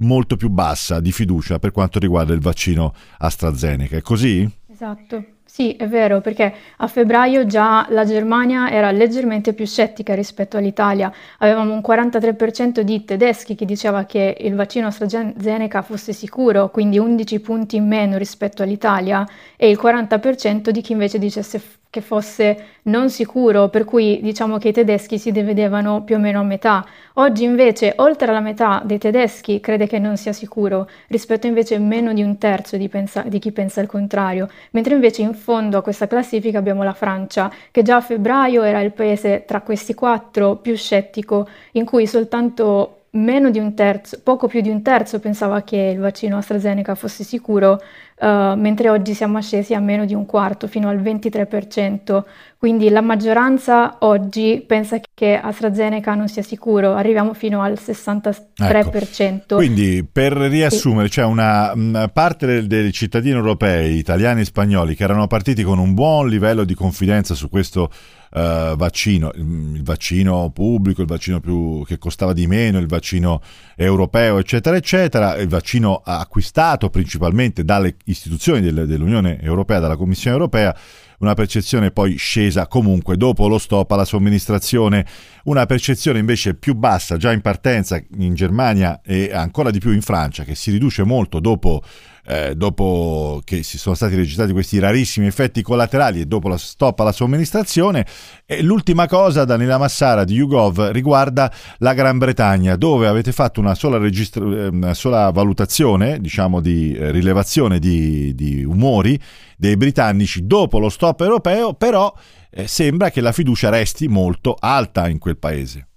[SPEAKER 2] molto più bassa di fiducia per quanto riguarda il vaccino AstraZeneca. È così?
[SPEAKER 15] Esatto. Sì, è vero, perché a febbraio già la Germania era leggermente più scettica rispetto all'Italia. Avevamo un 43% di tedeschi che diceva che il vaccino AstraZeneca fosse sicuro, quindi 11 punti in meno rispetto all'Italia, e il 40% di chi invece dicesse che fosse non sicuro, per cui diciamo che i tedeschi si dividevano più o meno a metà. Oggi invece oltre alla metà dei tedeschi crede che non sia sicuro, rispetto invece a meno di un terzo di, pensa- di chi pensa il contrario, mentre invece in fondo a questa classifica abbiamo la Francia, che già a febbraio era il paese tra questi quattro più scettico, in cui soltanto meno di un terzo, poco più di un terzo pensava che il vaccino AstraZeneca fosse sicuro, uh, mentre oggi siamo scesi a meno di un quarto, fino al 23%. Quindi la maggioranza oggi pensa che AstraZeneca non sia sicuro, arriviamo fino al 63%. Ecco.
[SPEAKER 2] Quindi per riassumere, sì. c'è una mh, parte dei cittadini europei, italiani e spagnoli, che erano partiti con un buon livello di confidenza su questo uh, vaccino, il, il, vaccino pubblico, il vaccino più, che costava di meno, il vaccino europeo, eccetera, eccetera, il vaccino acquistato principalmente dalle istituzioni del, dell'Unione Europea, dalla Commissione Europea, una percezione poi scesa comunque. Dopo lo stop alla somministrazione, una percezione invece più bassa già in partenza in Germania e ancora di più in Francia che si riduce molto dopo eh, dopo che si sono stati registrati questi rarissimi effetti collaterali e dopo la stop alla somministrazione. E l'ultima cosa, Daniela Massara di YouGov, riguarda la Gran Bretagna, dove avete fatto una sola, registra- eh, una sola valutazione, diciamo di eh, rilevazione di, di umori dei britannici dopo lo stop europeo, però eh, sembra che la fiducia resti molto alta in quel paese.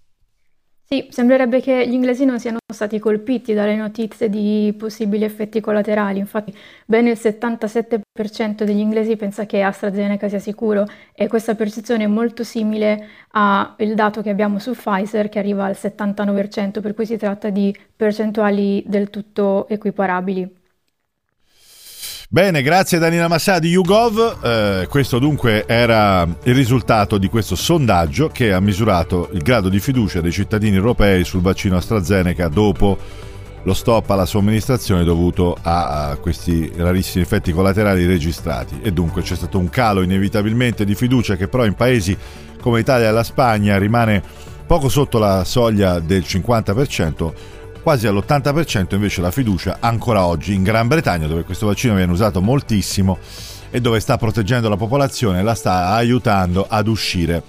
[SPEAKER 15] Sì, sembrerebbe che gli inglesi non siano stati colpiti dalle notizie di possibili effetti collaterali, infatti ben il 77% degli inglesi pensa che AstraZeneca sia sicuro e questa percezione è molto simile al dato che abbiamo su Pfizer che arriva al 79%, per cui si tratta di percentuali del tutto equiparabili.
[SPEAKER 2] Bene, grazie Danila Massà di YouGov. Eh, questo dunque era il risultato di questo sondaggio che ha misurato il grado di fiducia dei cittadini europei sul vaccino AstraZeneca dopo lo stop alla somministrazione dovuto a, a questi rarissimi effetti collaterali registrati. E dunque c'è stato un calo inevitabilmente di fiducia che però in paesi come l'Italia e la Spagna rimane poco sotto la soglia del 50% quasi all'80% invece la fiducia ancora oggi in Gran Bretagna dove questo vaccino viene usato moltissimo e dove sta proteggendo la popolazione, la sta aiutando ad uscire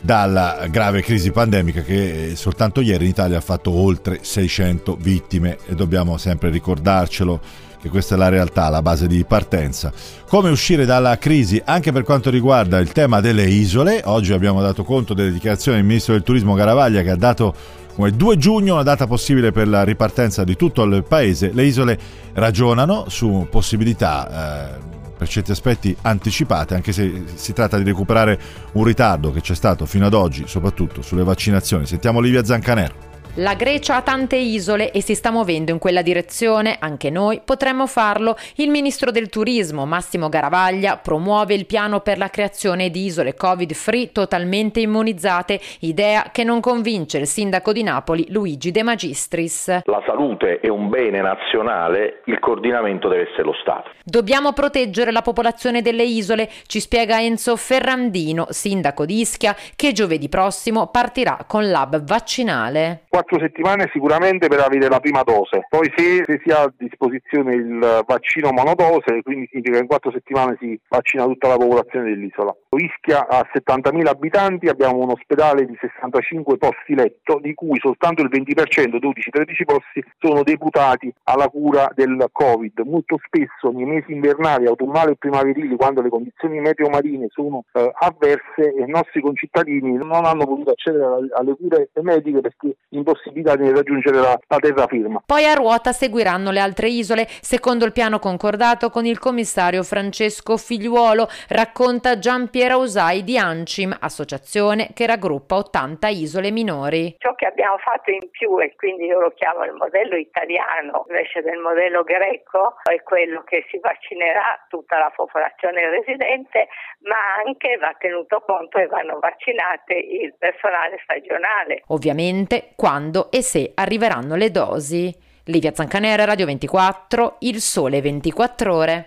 [SPEAKER 2] dalla grave crisi pandemica che soltanto ieri in Italia ha fatto oltre 600 vittime e dobbiamo sempre ricordarcelo che questa è la realtà, la base di partenza. Come uscire dalla crisi anche per quanto riguarda il tema delle isole? Oggi abbiamo dato conto delle dichiarazioni del ministro del turismo Garavaglia che ha dato come 2 giugno una data possibile per la ripartenza di tutto il paese. Le isole ragionano su possibilità eh, per certi aspetti anticipate, anche se si tratta di recuperare un ritardo che c'è stato fino ad oggi, soprattutto sulle vaccinazioni. Sentiamo Olivia Zancanero.
[SPEAKER 16] La Grecia ha tante isole e si sta muovendo in quella direzione, anche noi potremmo farlo. Il ministro del turismo Massimo Garavaglia promuove il piano per la creazione di isole Covid-free totalmente immunizzate, idea che non convince il sindaco di Napoli Luigi De Magistris.
[SPEAKER 17] La salute è un bene nazionale, il coordinamento deve essere lo Stato.
[SPEAKER 16] Dobbiamo proteggere la popolazione delle isole, ci spiega Enzo Ferrandino, sindaco di Ischia, che giovedì prossimo partirà con l'hub vaccinale
[SPEAKER 18] quattro settimane sicuramente per avere la prima dose. Poi se, se si ha a disposizione il vaccino monodose, quindi significa che in quattro settimane si vaccina tutta la popolazione dell'isola. Ischia ha 70.000 abitanti, abbiamo un ospedale di 65 posti letto, di cui soltanto il 20%, 12-13 posti, sono deputati alla cura del Covid. Molto spesso nei mesi invernali, autunnali e primaverili, quando le condizioni meteo marine sono eh, avverse, i nostri concittadini non hanno potuto accedere alle cure mediche perché impossibilitati possibilità di raggiungere la, la terraferma.
[SPEAKER 16] Poi a ruota seguiranno le altre isole, secondo il piano concordato con il commissario Francesco Figliuolo, racconta Gian Piero Usai di Ancim, associazione che raggruppa 80 isole minori.
[SPEAKER 19] Ciò che abbiamo fatto in più, e quindi io lo chiamo il modello italiano invece del modello greco, è quello che si vaccinerà tutta la popolazione residente, ma anche va tenuto conto e vanno vaccinate il personale stagionale.
[SPEAKER 16] Ovviamente quando quando e se arriveranno le dosi. Livia Zancanera, Radio 24, Il Sole 24 Ore.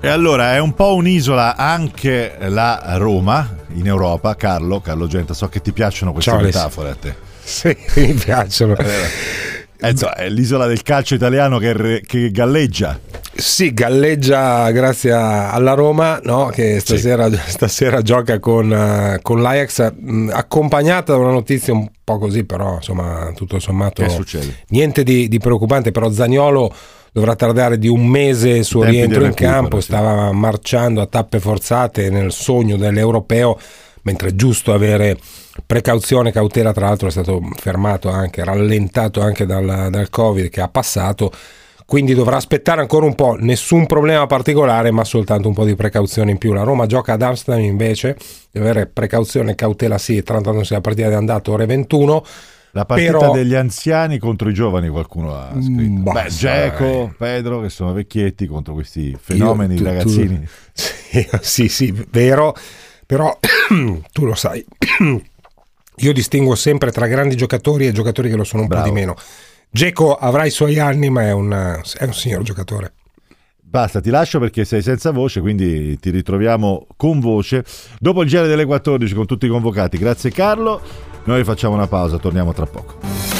[SPEAKER 2] E allora è un po' un'isola anche la Roma in Europa, Carlo, Carlo Genta, so che ti piacciono queste Ciao, metafore a te.
[SPEAKER 20] Sì, mi piacciono.
[SPEAKER 2] Eh, è l'isola del calcio italiano che, che galleggia.
[SPEAKER 20] Sì, galleggia grazie alla Roma no? che stasera, sì. stasera gioca con, uh, con l'Ajax, mh, accompagnata da una notizia un po' così, però insomma tutto sommato niente di, di, preoccupante, però Zagnolo dovrà tardare di un mese il suo rientro in campo, sì. stava marciando a tappe forzate nel sogno dell'europeo, mentre è giusto avere precauzione, cautela, tra l'altro è stato fermato anche, rallentato anche dal, dal Covid che ha passato quindi dovrà aspettare ancora un po', nessun problema particolare, ma soltanto un po' di precauzione in più. La Roma gioca ad Amsterdam invece, deve avere precauzione cautela sì, trattandosi la partita di andata ore 21.
[SPEAKER 2] La partita Però... degli anziani contro i giovani, qualcuno ha scritto. Mm, Beh, Geco, eh. Pedro, che sono vecchietti contro questi fenomeni Io, tu, ragazzini.
[SPEAKER 20] Tu... Sì, sì, vero. Però tu lo sai, io distingo sempre tra grandi giocatori e giocatori che lo sono un Bravo. po' di meno. Geco avrà i suoi anni, ma è un, è un signor giocatore.
[SPEAKER 2] Basta, ti lascio perché sei senza voce, quindi ti ritroviamo con voce dopo il giro delle 14 con tutti i convocati. Grazie Carlo, noi facciamo una pausa, torniamo tra poco.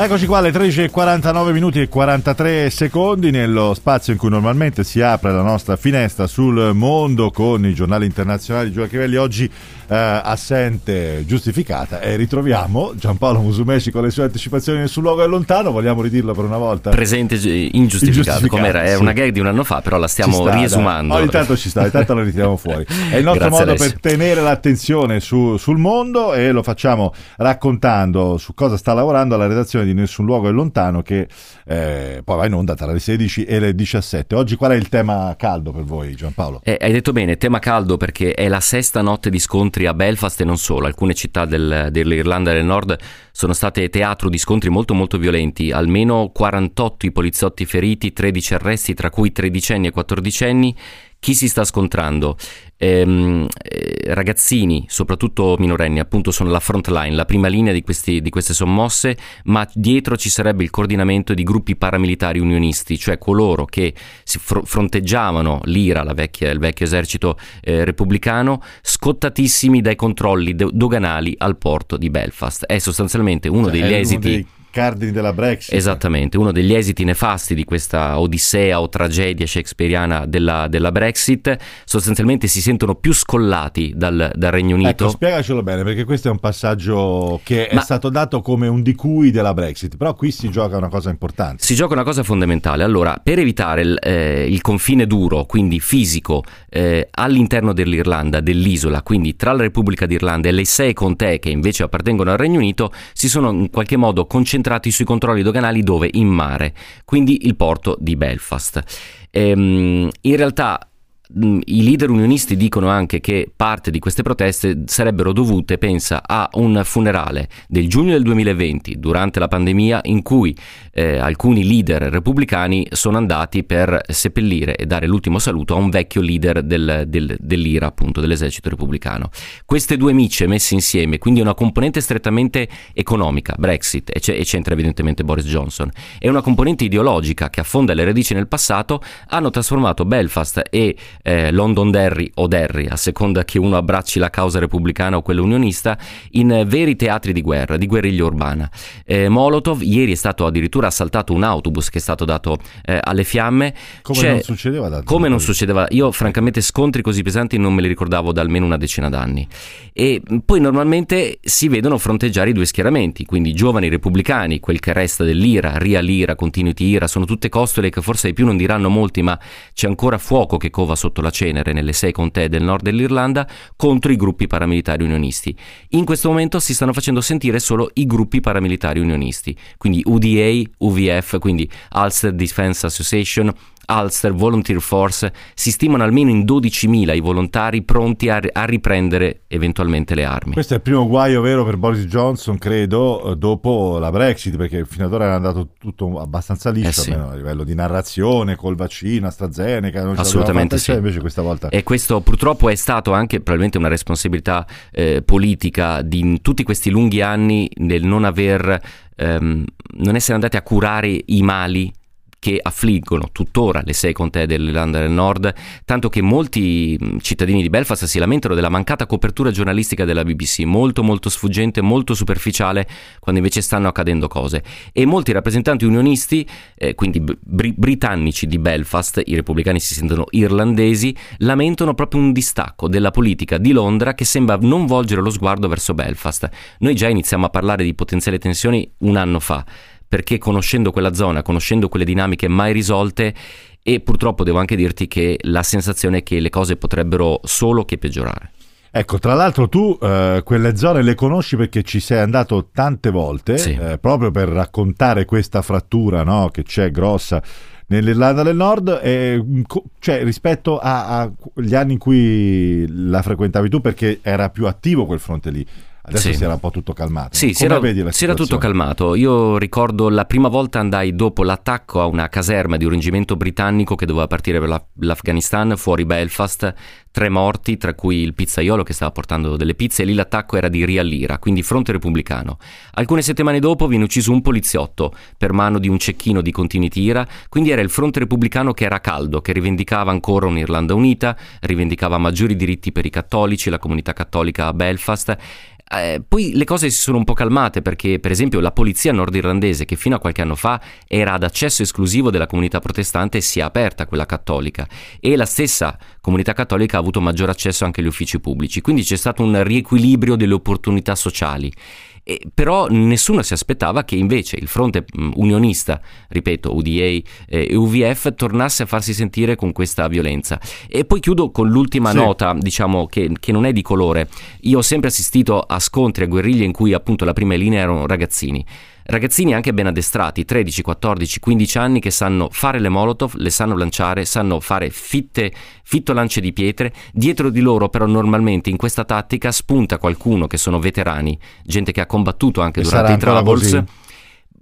[SPEAKER 2] Eccoci qua alle 13.49 minuti e 43 secondi nello spazio in cui normalmente si apre la nostra finestra sul mondo con i giornali internazionali. Giulio Chiavelli oggi assente giustificata e ritroviamo Giampaolo Musumeci con le sue anticipazioni sul luogo è lontano, vogliamo ridirlo per una volta?
[SPEAKER 21] Presente ingiustificato, ingiustificato com'era? È sì. una gag di un anno fa, però la stiamo sta, riesumando.
[SPEAKER 2] Ogni tanto ci sta, ogni tanto la ritiriamo fuori. È il nostro modo per tenere l'attenzione su, sul mondo e lo facciamo raccontando su cosa sta lavorando la redazione di Nessun Luogo è Lontano che eh, poi va in onda tra le 16 e le 17. Oggi qual è il tema caldo per voi Giampaolo?
[SPEAKER 21] Eh, hai detto bene, tema caldo perché è la sesta notte di scontri a Belfast e non solo. Alcune città del, dell'Irlanda del Nord sono state teatro di scontri molto molto violenti, almeno 48 i poliziotti feriti, 13 arresti tra cui tredicenni e quattordicenni chi si sta scontrando? Ehm, eh, ragazzini, soprattutto minorenni, appunto sono la front line, la prima linea di, questi, di, queste sommosse, ma dietro ci sarebbe il coordinamento di gruppi paramilitari unionisti, cioè coloro che si fr- fronteggiavano l'IRA, vecchia, il vecchio esercito eh, repubblicano, scottatissimi dai controlli do- doganali al porto di Belfast. È sostanzialmente uno cioè, degli esiti... Uno dei
[SPEAKER 2] cardini della Brexit.
[SPEAKER 21] Esattamente, uno degli esiti nefasti di questa odissea o tragedia shakespeariana della, della Brexit, sostanzialmente si sentono più scollati dal, dal Regno Unito.
[SPEAKER 2] Ecco, spiegacelo bene, perché questo è un passaggio che
[SPEAKER 21] Ma-
[SPEAKER 2] è stato dato come un di cui della Brexit, però qui si gioca una cosa importante.
[SPEAKER 21] Si gioca una cosa fondamentale. Allora, per evitare il, eh, il confine duro, quindi fisico, eh, all'interno dell'Irlanda, dell'isola, quindi tra la Repubblica d'Irlanda e le sei contee che invece appartengono al Regno Unito, si sono in qualche modo concentrati sui controlli doganali dove? In mare, quindi il porto di Belfast. Ehm, in realtà i leader unionisti dicono anche che parte di queste proteste sarebbero dovute, pensa, a un funerale del giugno del 2020, durante la pandemia, in cui eh, alcuni leader repubblicani sono andati per seppellire e dare l'ultimo saluto a un vecchio leader del- del- dell'IRA, appunto, dell'esercito repubblicano. Queste due micce messe insieme, quindi una componente strettamente economica, Brexit, e, e c'entra evidentemente Boris Johnson, e una componente ideologica che affonda le radici nel passato, hanno trasformato Belfast e eh, Londonderry o Derry, a seconda che uno abbracci la causa repubblicana o quella unionista, in veri teatri di guerra, di guerriglia urbana. Eh, Molotov ieri è stato addirittura assaltato un autobus che è stato dato eh, alle fiamme.
[SPEAKER 2] Come
[SPEAKER 21] C'è-
[SPEAKER 2] non succedeva da
[SPEAKER 21] come non succedeva, io francamente scontri così pesanti non me li ricordavo da almeno una decina d'anni. E mh, poi normalmente si vedono fronteggiare i due schieramenti, quindi giovani repubblicani, quel che resta dell'IRA, RIA l'IRA, Continuity IRA, sono tutte costole che forse ai più non diranno molti, ma c'è ancora fuoco che cova sotto la cenere nelle sei contee del nord dell'Irlanda contro i gruppi paramilitari unionisti. In questo momento si stanno facendo sentire solo i gruppi paramilitari unionisti, quindi UDA, UVF, quindi Ulster Defense Association, Ulster Volunteer Force, si stimano almeno in 12.000 i volontari pronti a, a riprendere eventualmente le armi.
[SPEAKER 2] Questo è il primo guaio vero per Boris Johnson, credo, eh, dopo la Brexit, perché fino ad ora era andato tutto abbastanza liscio,
[SPEAKER 21] Eh sì.
[SPEAKER 2] almeno a livello di narrazione, col vaccino, AstraZeneca, non
[SPEAKER 21] Assolutamente
[SPEAKER 2] fatta,
[SPEAKER 21] sì.
[SPEAKER 2] invece questa volta...
[SPEAKER 21] E questo purtroppo è stato anche probabilmente una responsabilità eh, politica di in tutti questi lunghi anni nel non aver, ehm, non essere andati a curare i mali che affliggono tuttora le sei contee dell'Irlanda del Nord, tanto che molti cittadini di Belfast si lamentano della mancata copertura giornalistica della BBC, molto molto sfuggente, molto superficiale, quando invece stanno accadendo cose. E molti rappresentanti unionisti, eh, quindi bri- britannici di Belfast, i repubblicani si sentono irlandesi, lamentano proprio un distacco della politica di Londra che sembra non volgere lo sguardo verso Belfast. Noi già iniziamo a parlare di potenziali tensioni un anno fa perché conoscendo quella zona, conoscendo quelle dinamiche mai risolte e purtroppo devo anche dirti che la sensazione è che le cose potrebbero solo che peggiorare.
[SPEAKER 2] Ecco, tra l'altro tu eh, quelle zone le conosci perché ci sei andato tante volte,
[SPEAKER 21] Sì.
[SPEAKER 2] eh, proprio per raccontare questa frattura no, che c'è grossa nell'Irlanda del Nord, e, mm, co- cioè rispetto agli anni in cui la frequentavi tu, perché era più attivo quel fronte lì. Adesso
[SPEAKER 21] Sì.
[SPEAKER 2] si era un po' tutto calmato.
[SPEAKER 21] Sì, si era, si era tutto calmato. Io ricordo la prima volta andai dopo l'attacco a una caserma di un reggimento britannico che doveva partire per la- l'Afghanistan fuori Belfast, tre morti, tra cui il pizzaiolo che stava portando delle pizze, e lì l'attacco era di Ria Lira, quindi fronte repubblicano. Alcune settimane dopo viene ucciso un poliziotto per mano di un cecchino di Continuity IRA, quindi era il fronte repubblicano che era caldo, che rivendicava ancora un'Irlanda unita, rivendicava maggiori diritti per i cattolici, la comunità cattolica a Belfast. Eh, poi le cose si sono un po' calmate perché, per esempio, la polizia nordirlandese, che fino a qualche anno fa era ad accesso esclusivo della comunità protestante, si è aperta a quella cattolica e la stessa comunità cattolica ha avuto maggior accesso anche agli uffici pubblici. Quindi c'è stato un riequilibrio delle opportunità sociali. E- però nessuno si aspettava che invece il fronte unionista, ripeto, UDA eh, e UVF, tornasse a farsi sentire con questa violenza. E poi chiudo con l'ultima
[SPEAKER 2] Sì.
[SPEAKER 21] nota, diciamo, che, che non è di colore. Io ho sempre assistito a scontri, a guerriglie in cui appunto la prima linea erano ragazzini. Ragazzini anche ben addestrati, 13, 14, 15 anni che sanno fare le molotov, le sanno lanciare, sanno fare fitte, fitto lance di pietre. Dietro di loro però normalmente in questa tattica spunta qualcuno che sono veterani, gente che ha combattuto anche
[SPEAKER 2] E
[SPEAKER 21] durante i Troubles.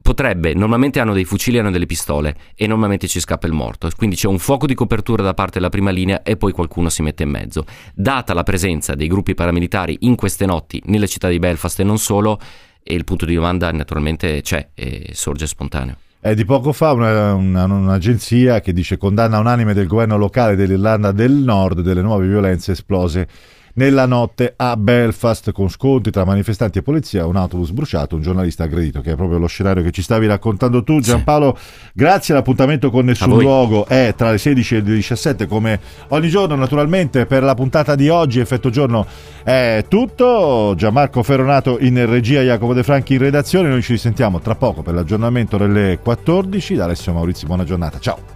[SPEAKER 21] Potrebbe, normalmente hanno dei fucili e hanno delle pistole e normalmente ci scappa il morto, quindi c'è un fuoco di copertura da parte della prima linea e poi qualcuno si mette in mezzo. Data la presenza dei gruppi paramilitari in queste notti nelle città di Belfast e non solo, e il punto di domanda naturalmente c'è e sorge spontaneo.
[SPEAKER 2] È di poco fa una- una- un'agenzia che dice condanna unanime del governo locale dell'Irlanda del Nord delle nuove violenze esplose nella notte a Belfast con scontri tra manifestanti e polizia, un autobus bruciato, un giornalista aggredito, che è proprio lo scenario che ci stavi raccontando tu. Giampaolo, grazie, l'appuntamento con Nessun Luogo è tra le 16 e le 17 come ogni giorno, naturalmente per la puntata di oggi, effetto giorno è tutto. Gianmarco Ferronato in regia, Jacopo De Franchi in redazione, noi ci risentiamo tra poco per l'aggiornamento delle 14. Da Alessio Maurizio, buona giornata, ciao.